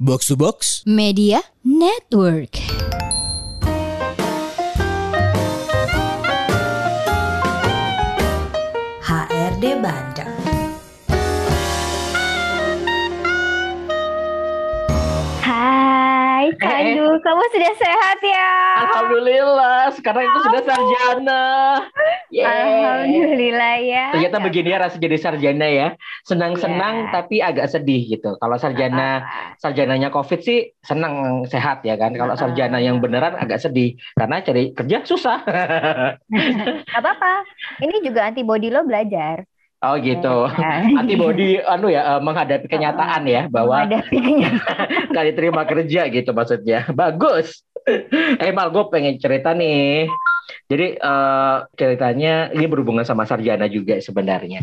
Box to Box Media Network. HRD Bandung. Hai, Kak Eh, eh. Kamu sudah sehat ya? Alhamdulillah, sekarang itu sudah sarjana. Yeay. Alhamdulillah ya. Ternyata begini ya rasa jadi sarjana ya. Senang-senang Iya. tapi agak sedih gitu. Kalau sarjana sarjananya Covid sih senang sehat ya kan. Kalau Ah. sarjana yang beneran agak sedih karena cari kerja susah. Gak apa-apa. Ini juga antibody lo belajar. oh gitu. Ya. Antibody anu ya eh, menghadapi kenyataan ya bahwa nggak diterima kerja gitu maksudnya. Bagus. Eh Mal, gue pengen cerita nih. Jadi eh, ceritanya ini berhubungan sama sarjana juga sebenarnya.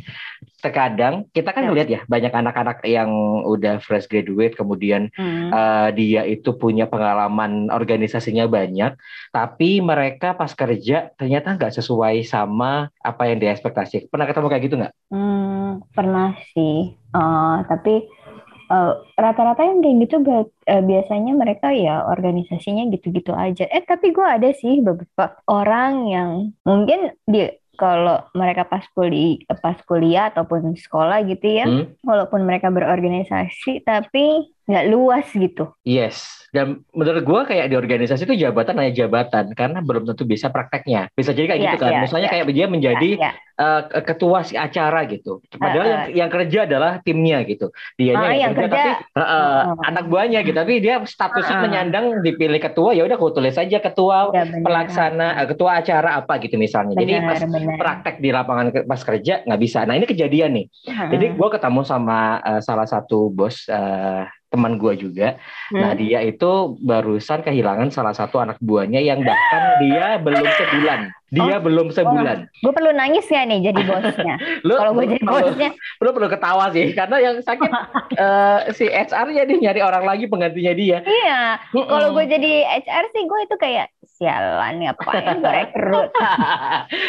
Terkadang kita kan ngeliat ya banyak anak-anak yang udah fresh graduate kemudian Hmm. eh, dia itu punya pengalaman organisasinya banyak, tapi mereka pas kerja ternyata nggak sesuai sama apa yang diekspektasi. Pernah ketemu kayak gitu nggak? Hmm, pernah sih. Eh, tapi eh, rata-rata yang kayak gitu eh, biasanya mereka ya organisasinya gitu-gitu aja. Eh, tapi gue ada sih beberapa orang yang mungkin di kalau mereka pas kuliah, pas kuliah ataupun sekolah gitu ya, Hmm? walaupun mereka berorganisasi tapi nggak luas gitu. Yes, dan menurut gua kayak di organisasi itu jabatan hanya jabatan karena belum tentu bisa prakteknya. Bisa jadi kayak Iya, gitu kan. iya, Misalnya iya. kayak dia menjadi Ya, eh, ketua si acara gitu. Padahal Eh, yang, yang kerja adalah timnya gitu. Dianya Ah, yang kerja- tapi eh, eh, Oh. anak buahnya gitu. Tapi dia statusnya Ah, ah. menyandang dipilih ketua ya udah aku tulis saja ketua ya benar. pelaksana eh, ketua acara apa gitu misalnya. Jadi Benar, pas benar. praktek di lapangan pas kerja nggak bisa. Nah ini kejadian nih. Jadi Heeh. gua ketemu sama eh, salah satu bos eh, teman gua juga. Nah, Hmm. dia itu barusan kehilangan salah satu anak buahnya yang bahkan dia belum sebulan. Dia belum sebulan. gue perlu nangis gak nih jadi bosnya? Lu, Kalau gue jadi perlu- bosnya, lu perlu ketawa sih karena yang sakit eh, si HR-nya dia nyari orang lagi penggantinya dia. iya. Kalau gue jadi HR sih gue itu kayak sialan ngapain gue rekrut.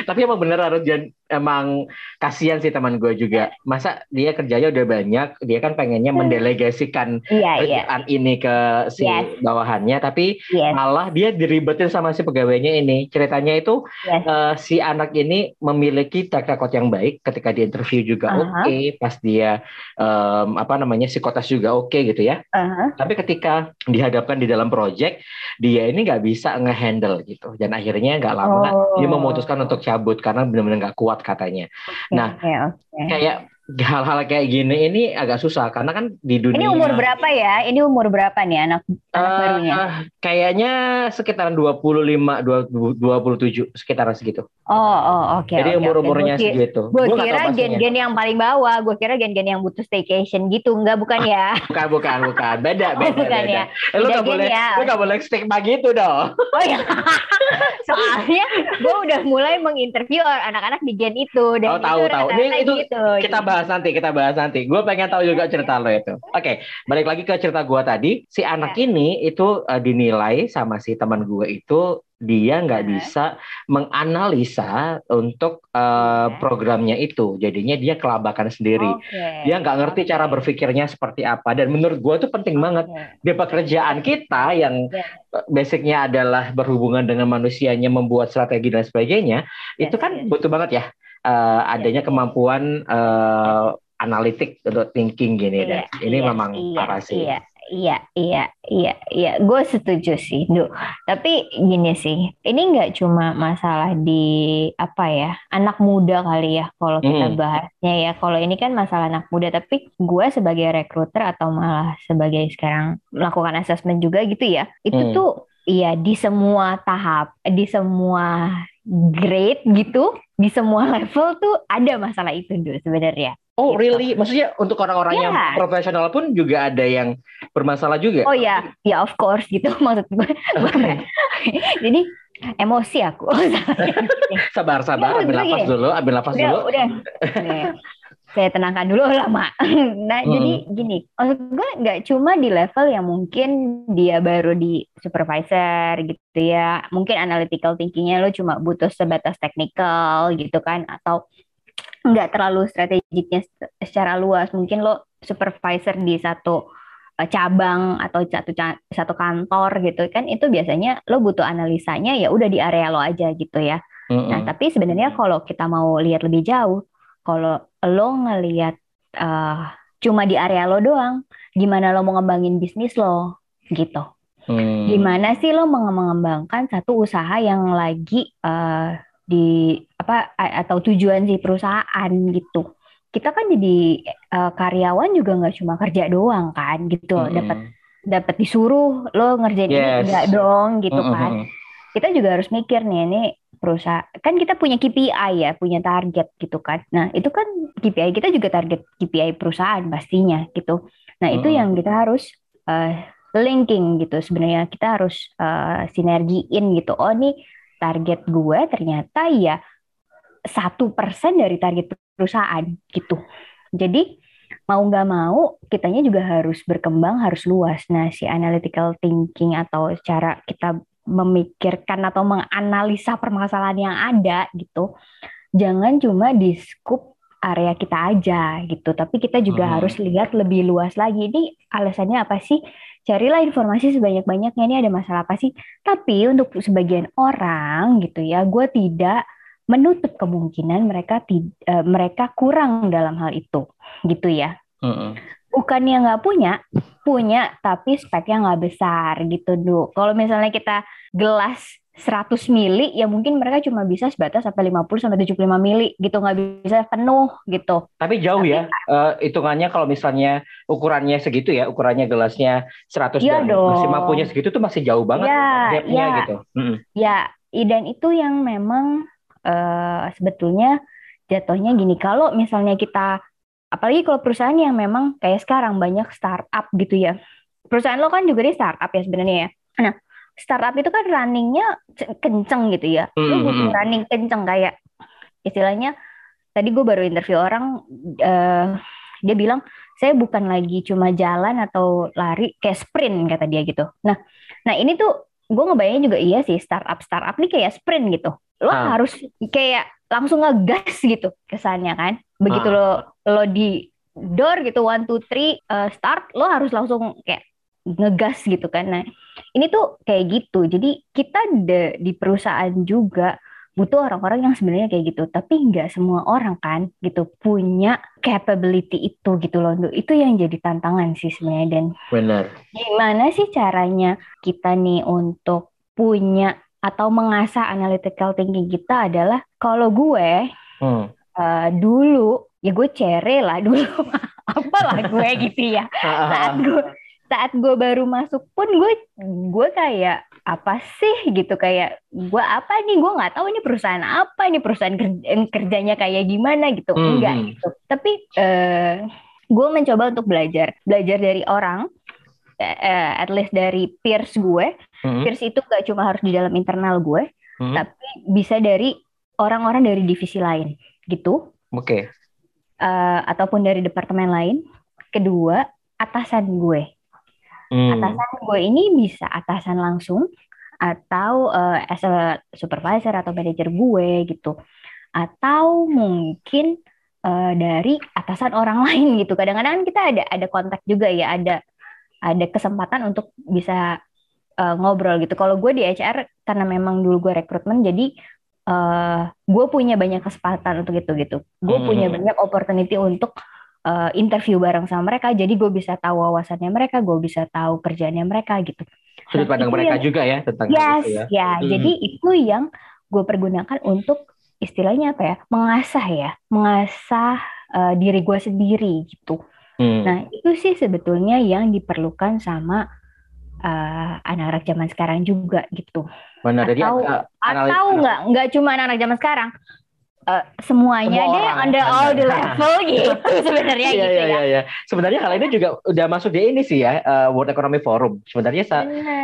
Tapi emang bener harus emang kasihan sih teman gue juga. Masa dia kerjanya udah banyak, dia kan pengennya mendelegasikan Iya iya. kerjaan ini ke si Yes. bawahannya, tapi Yes. malah dia diribetin sama si pegawainya ini. Ceritanya itu Yes. eh, si anak ini memiliki track record yang baik ketika di interview juga Aha. oke, pas dia em, apa namanya psikotes juga oke gitu ya. Aha. Tapi ketika dihadapkan di dalam project, dia ini nggak bisa ngehandle gitu. Dan akhirnya nggak lama Oh. dia memutuskan untuk cabut karena benar-benar nggak kuat katanya. Nah, Oke, oke. Kayak hal-hal kayak gini ini agak susah karena kan di dunia Ini umur berapa ya? Ini umur berapa nih anak anak Eh, barunya? kayaknya sekitaran 25 20 27 sekitaran segitu. Oh, oh, oke. Jadi oke, umur-umurnya ki- segitu. Gue kira tahu gen-gen yang paling bawah, gue kira gen-gen yang butuh staycation gitu, enggak bukan ya? Bukan, bukan, bukan. Beda, Oh, beda, bukan beda. ya? Eh, lu gen boleh, ya. lu nggak boleh stigma gitu dong. Oh ya, soalnya gue udah mulai menginterview anak-anak di gen itu dan Oh, tahu, itu tahu. rata-rata Ini itu gitu. Kita bahas nanti, kita bahas nanti. Gue pengen tahu juga cerita lo itu. Oke, balik lagi ke cerita gue tadi. Si anak Ya. ini itu eh, dinilai sama si teman gue itu dia nggak Ya. bisa menganalisa untuk eh, Ya. programnya itu. Jadinya dia kelabakan sendiri. Oke. Dia nggak ngerti Oke. cara berpikirnya seperti apa. Dan menurut gue tuh penting banget Oke. di pekerjaan kita yang Ya. basicnya adalah berhubungan dengan manusianya, membuat strategi dan sebagainya, Yes, itu kan yes. butuh banget ya eh, adanya kemampuan eh, analitik untuk thinking gini Iya, dan ini iya, memang iya, parah sih. Iya, iya, iya, iya, iya. Gue setuju sih, Du. Tapi gini sih, ini nggak cuma masalah di apa ya, anak muda kali ya. Kalau kita Hmm. bahasnya ya, kalau ini kan masalah anak muda. Tapi gue sebagai recruiter atau malah sebagai sekarang melakukan assessment juga gitu ya, itu Hmm. tuh Iya, di semua tahap, di semua grade gitu, di semua level tuh ada masalah itu dulu sebenarnya. Oh Gitu. really? Maksudnya untuk orang-orang yang Iya. profesional pun juga ada yang bermasalah juga? Oh ya, ya of course gitu maksud gue. Gue- Jadi emosi aku. Sabar, sabar. Iya, Ambil nafas dulu, ambil nafas udah, dulu. udah. Nih, saya tenangkan dulu lama. Nah, Hmm. jadi gini, maksud gue nggak cuma di level yang mungkin dia baru di supervisor gitu ya, mungkin analytical thinkingnya lo cuma butuh sebatas technical gitu kan, atau nggak terlalu strategiknya se- secara luas. Mungkin lo supervisor di satu eh, cabang atau satu satu kantor gitu kan itu biasanya lo butuh analisanya ya udah di area lo aja gitu ya. Nah, Mm-mm. tapi sebenarnya kalau kita mau lihat lebih jauh, kalau lo ngelihat eh, cuma di area lo doang, gimana lo mau ngembangin bisnis lo gitu. Hmm. Gimana sih lo menge- mengembangkan satu usaha yang lagi eh, di apa atau tujuan si perusahaan gitu. Kita kan jadi eh, karyawan juga nggak cuma kerja doang kan gitu, Mm-mm. dapat dapat disuruh lo ngerjain ini Yes. enggak dong gitu Mm-mm. kan. Kita juga harus mikir nih ini perusahaan kan kita punya KPI ya, punya target gitu kan. Nah, itu kan KPI kita juga target KPI perusahaan pastinya gitu. Nah, itu Mm-mm. yang kita harus eh, linking gitu sebenarnya kita harus eh, sinergiin gitu. Oh, nih target gue ternyata ya satu persen dari target perusahaan gitu. Jadi mau nggak mau kitanya juga harus berkembang harus luas. Nah si analytical thinking atau cara kita memikirkan atau menganalisa permasalahan yang ada gitu, jangan cuma di scoop area kita aja gitu, tapi kita juga Hmm. harus lihat lebih luas lagi. Ini alasannya apa sih? Carilah informasi sebanyak-banyaknya. Ini ada masalah apa sih? Tapi untuk sebagian orang gitu ya, gue tidak menutup kemungkinan mereka eh, mereka kurang dalam hal itu, gitu ya. Mm-mm. Bukannya nggak punya, punya tapi speknya nggak besar gitu dulu. Kalau misalnya kita gelas 100 mili, ya mungkin mereka cuma bisa sebatas sampai 50 sampai 75 mili gitu, nggak bisa penuh gitu. Tapi jauh ya eh, hitungannya kalau misalnya ukurannya segitu ya, ukurannya gelasnya 100 Iya dan dong. masih mampunya segitu tuh masih jauh banget Iya, gapnya iya. gitu. Mm-mm. Ya, i- dan itu yang memang eh, sebetulnya jatuhnya gini. Kalau misalnya kita, apalagi kalau perusahaan yang memang kayak sekarang banyak startup gitu ya. Perusahaan lo kan juga di startup ya sebenarnya ya. Nah, startup itu kan runningnya kenceng gitu ya. Lo Hmm, butuh hmm. running kenceng kayak istilahnya. Tadi gue baru interview orang, eh, dia bilang saya bukan lagi cuma jalan atau lari kayak sprint kata dia gitu. Nah, nah ini tuh gue ngebayangin juga iya sih startup startup nih kayak sprint gitu lo Ah. harus kayak langsung ngegas gitu kesannya kan. Begitu Ah. lo lo di door gitu one two three uh, start lo harus langsung kayak ngegas gitu kan. Nah ini tuh kayak gitu. Jadi kita de- di perusahaan juga butuh orang-orang yang sebenarnya kayak gitu. Tapi nggak semua orang kan gitu punya capability itu gitu loh itu yang jadi tantangan sih sebenarnya. Dan Benar. Gimana sih caranya kita nih untuk punya atau mengasah analytical thinking kita adalah kalau gue Hmm. eh, dulu ya gue cere lah dulu. Apalah gue gitu ya. Saat gue saat gue baru masuk pun gue gue kayak apa sih? gitu. Kayak gue apa nih? Gue nggak tahu ini perusahaan apa ini perusahaan kerja, kerjanya kayak gimana? gitu. Hmm. enggak gitu. Tapi eh, gue mencoba untuk belajar. Belajar dari orang eh, at least dari peers gue Hmm. peers itu gak cuma harus di dalam internal gue Hmm. tapi bisa dari orang-orang dari divisi lain gitu Oke. eh, ataupun dari departemen lain. Kedua, atasan gue. Hmm. Atasan gue ini bisa atasan langsung atau eh, as a supervisor atau manajer gue gitu. Atau mungkin eh, dari atasan orang lain gitu. Kadang-kadang kan kita ada ada kontak juga ya, ada ada kesempatan untuk bisa eh, ngobrol gitu. Kalau gue di HR karena memang dulu gue rekrutmen jadi eh, gue punya banyak kesempatan untuk itu gitu. Gue Hmm. punya banyak opportunity untuk eh, interview bareng sama mereka. Jadi gue bisa tahu wawasannya mereka, gue bisa tahu kerjaannya mereka gitu. Sudut Nah, pandang mereka yang- juga ya tentang Yes, itu ya. ya. Hmm. Jadi itu yang gue pergunakan untuk istilahnya apa ya? Mengasah ya, mengasah eh, diri gue sendiri gitu. Hmm. Nah, itu sih sebetulnya yang diperlukan sama eh, anak-anak zaman sekarang juga gitu. Benar. Jadi atau- analis- Atau nggak nggak cuma anak-anak zaman sekarang, eh, semuanya Semua deh on the all the level gitu sebenarnya Iya, gitu iya, ya. iya, iya. Sebenarnya hal ini juga udah masuk di ini sih ya, eh, World Economic Forum. Sebenarnya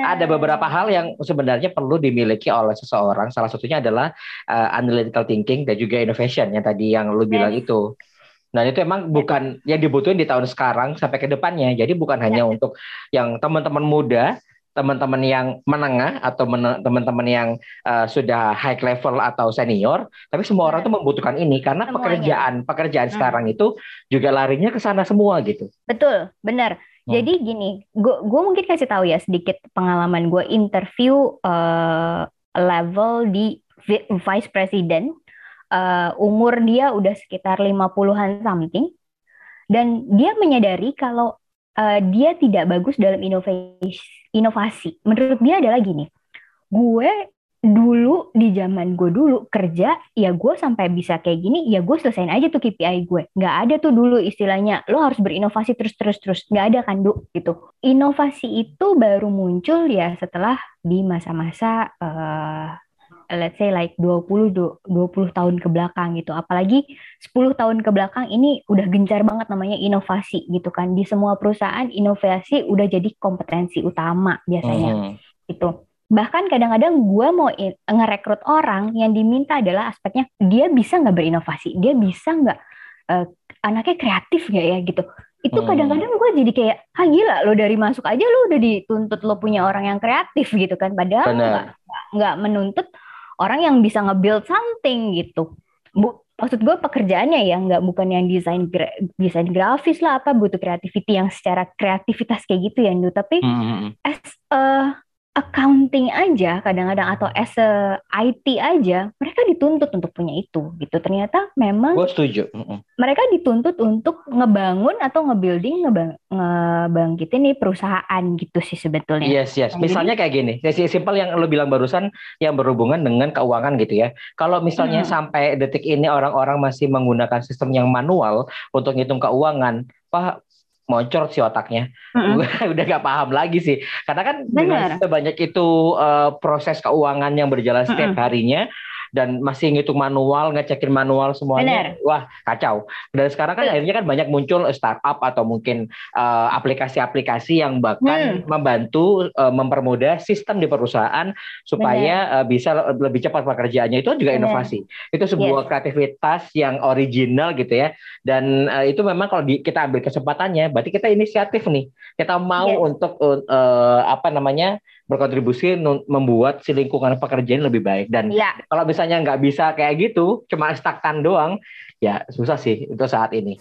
ada beberapa hal yang sebenarnya perlu dimiliki oleh seseorang. Salah satunya adalah uh, analytical thinking dan juga innovation yang tadi yang lu bilang itu. Nah itu emang bukan yang dibutuhin di tahun sekarang sampai ke depannya. Jadi bukan hanya untuk yang teman-teman muda, teman-teman yang menengah atau teman-teman yang uh, sudah high level atau senior, tapi semua orang Ya. tuh membutuhkan ini karena Semuanya. pekerjaan pekerjaan Hmm. sekarang itu juga larinya ke sana semua gitu. Betul, benar. Jadi gini, gue mungkin kasih tahu ya sedikit pengalaman gue interview uh, level di vice president uh, umur dia udah sekitar 50-an something dan dia menyadari kalau uh, dia tidak bagus dalam inovasi inovasi. Menurut dia adalah gini. Gue dulu di zaman gue dulu kerja ya gue sampai bisa kayak gini ya gue selesain aja tuh KPI gue nggak ada tuh dulu istilahnya lo harus berinovasi terus terus terus nggak ada kan du gitu inovasi itu baru muncul ya setelah di masa-masa uh, let's say like 20 20 tahun ke belakang gitu. Apalagi 10 tahun ke belakang ini udah gencar banget namanya inovasi gitu kan. Di semua perusahaan inovasi udah jadi kompetensi utama biasanya. Hmm. Itu. Bahkan kadang-kadang gue mau ngerekrut orang yang diminta adalah aspeknya dia bisa nggak berinovasi, dia bisa nggak uh, anaknya kreatif nggak ya gitu. Itu hmm. kadang-kadang gue jadi kayak, ah gila lo dari masuk aja lo udah dituntut lo punya orang yang kreatif gitu kan. Padahal nggak menuntut orang yang bisa nge-build something gitu. Bu, maksud gue pekerjaannya ya nggak bukan yang desain desain grafis lah apa butuh creativity yang secara kreativitas kayak gitu ya Ndu tapi mm -hmm. as a accounting aja kadang-kadang atau as a IT aja mereka dituntut untuk punya itu gitu. Ternyata memang gue setuju mereka dituntut untuk ngebangun atau ngebuilding ngebang ngebangkitin nih perusahaan gitu sih sebetulnya. Yes yes. Nah, misalnya kayak gini simpel yang lo bilang barusan yang berhubungan dengan keuangan gitu ya. Kalau misalnya hmm. sampai detik ini orang-orang masih menggunakan sistem yang manual untuk ngitung keuangan moncor si otaknya. Mm-hmm. udah gak paham lagi sih. Karena kan dengan sebanyak itu uh, proses keuangan yang berjalan setiap mm-hmm. harinya, dan masih ngitung manual, ngecekin manual semuanya. Bener. Wah, kacau. Dan sekarang kan akhirnya kan banyak muncul startup atau mungkin uh, aplikasi-aplikasi yang bahkan hmm. membantu uh, mempermudah sistem di perusahaan supaya uh, bisa lebih cepat pekerjaannya. Itu juga Bener. inovasi. Itu sebuah yes. kreativitas yang original gitu ya. Dan uh, itu memang kalau di, kita ambil kesempatannya, berarti kita inisiatif nih. Kita mau yes. untuk uh, apa namanya? Berkontribusi membuat si lingkungan pekerjaan lebih baik dan ya. kalau misalnya nggak bisa kayak gitu cuma stagnan doang ya susah sih itu saat ini.